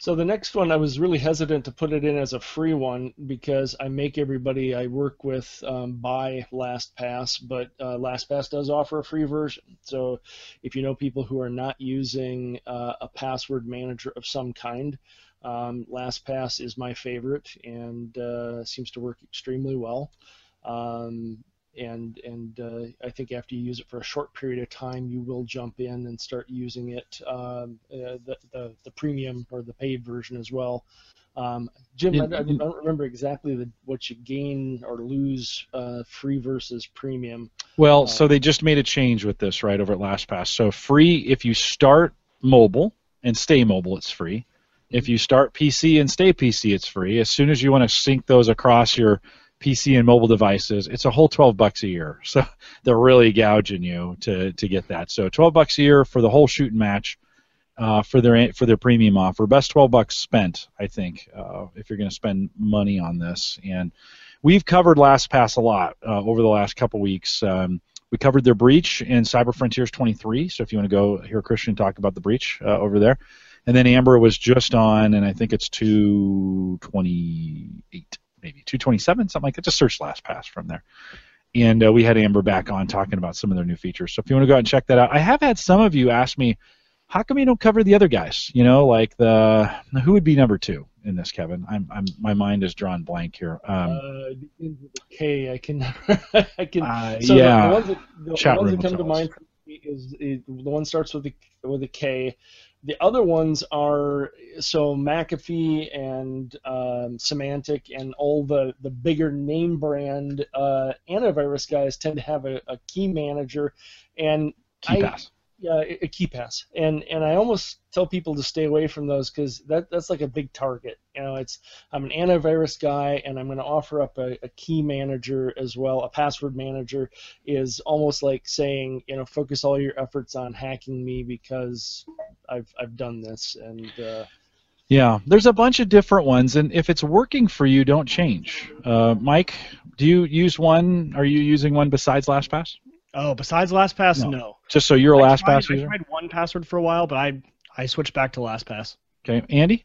So the next one, I was really hesitant to put it in as a free one because I make everybody I work with um, buy LastPass, but uh, LastPass does offer a free version. So if you know people who are not using uh, a password manager of some kind, um, LastPass is my favorite and uh, seems to work extremely well. Um, and and uh, I think after you use it for a short period of time, you will jump in and start using it um, uh, the, the the premium or the paid version as well. Um, Jim, I, I, don't remember exactly the, what you gain or lose uh, free versus premium. Well, so they just made a change with this right over at LastPass. So free if you start mobile and stay mobile, it's free. If you start PC and stay PC, it's free. As soon as you want to sync those across your PC and mobile devices, it's a whole 12 bucks a year. So they're really gouging you to, to get that. So 12 bucks a year for the whole shooting match uh, for their for their premium offer. Best 12 bucks spent, I think, uh, if you're going to spend money on this. And we've covered LastPass a lot uh, over the last couple weeks. Um, we covered their breach in Cyber Frontiers 23. So if you want to go hear Christian talk about the breach uh, over there. And then Amber was just on, and I think it's 228 maybe 227, something like that. Just search LastPass from there. And uh, we had Amber back on talking about some of their new features. So if you want to go out and check that out, I have had some of you ask me, how come you don't cover the other guys? You know, like the who would be number two in this, Kevin? I'm, I'm my mind is drawn blank here. Um, uh, K, I can, I can. Uh, so yeah. the, the ones that, the ones that come to mind is, is, the one starts with the with a K. The other ones are so McAfee and um, Symantec and all the, the bigger name brand uh, antivirus guys tend to have a, a key manager, and KeePass. I, yeah, a KeePass, and and I almost tell people to stay away from those because that that's like a big target. You know, it's I'm an antivirus guy, and I'm going to offer up a, a key manager as well. A password manager is almost like saying, you know, focus all your efforts on hacking me because I've I've done this, and uh, Yeah, there's a bunch of different ones, and if it's working for you, don't change. Uh, Mike, do you use one? Are you using one besides LastPass? Oh, besides LastPass, No. no. Just so you're a I LastPass tried, user. I tried 1Password for a while, but I I switched back to LastPass. Okay, Andy.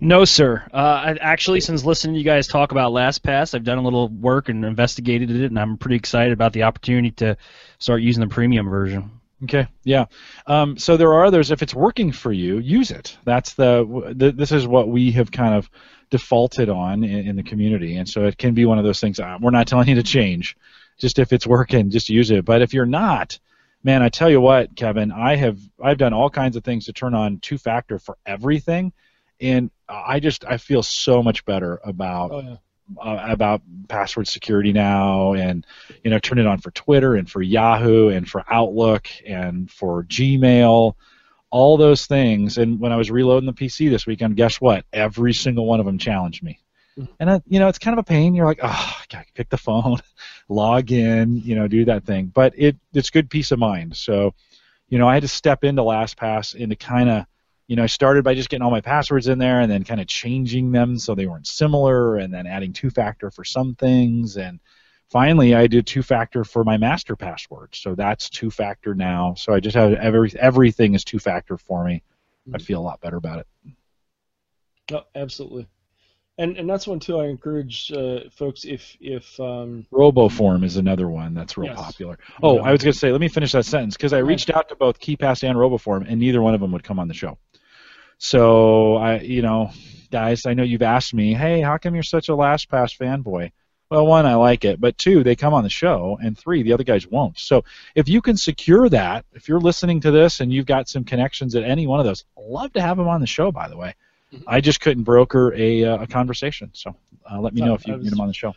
No, sir. Uh, I, actually, since listening to you guys talk about LastPass, I've done a little work and investigated it, and I'm pretty excited about the opportunity to start using the premium version. Okay, yeah. Um, so there are others. If it's working for you, use it. That's the, the this is what we have kind of defaulted on in, in the community, and so it can be one of those things. Uh, we're not telling you to change. Just if it's working, just use it. But if you're not, man, I tell you what, Kevin, I have I've done all kinds of things to turn on two factor for everything, and I just I feel so much better about oh yeah. Uh, about password security now, and you know, turn it on for Twitter and for Yahoo and for Outlook and for Gmail, all those things. And when I was reloading the PC this weekend, guess what? Every single one of them challenged me. Mhm. And uh, you know, it's kind of a pain. You're like, oh, I pick the phone, log in, you know, do that thing. But it it's good peace of mind. So, you know, I had to step into LastPass and to kind of you know, I started by just getting all my passwords in there and then kind of changing them so they weren't similar and then adding two factor for some things. And finally, I did two factor for my master password. So that's two factor now. So I just have every, everything is two factor for me. I feel a lot better about it. No, absolutely. And and that's one too. I encourage uh, folks if if um, RoboForm is another one that's real Yes. popular. Oh, Yeah. I was going to say, let me finish that sentence because I reached out to both KeePass and RoboForm, and neither one of them would come on the show. So I, you know, guys, I know you've asked me, hey, how come you're such a LastPass fanboy? Well, one, I like it, but two, they come on the show, and three, the other guys won't. So if you can secure that, if you're listening to this and you've got some connections at any one of those, I'd love to have them on the show. By the way, Mhm. I just couldn't broker a, uh, a conversation. So uh, let me No, know if you can was- get them on the show.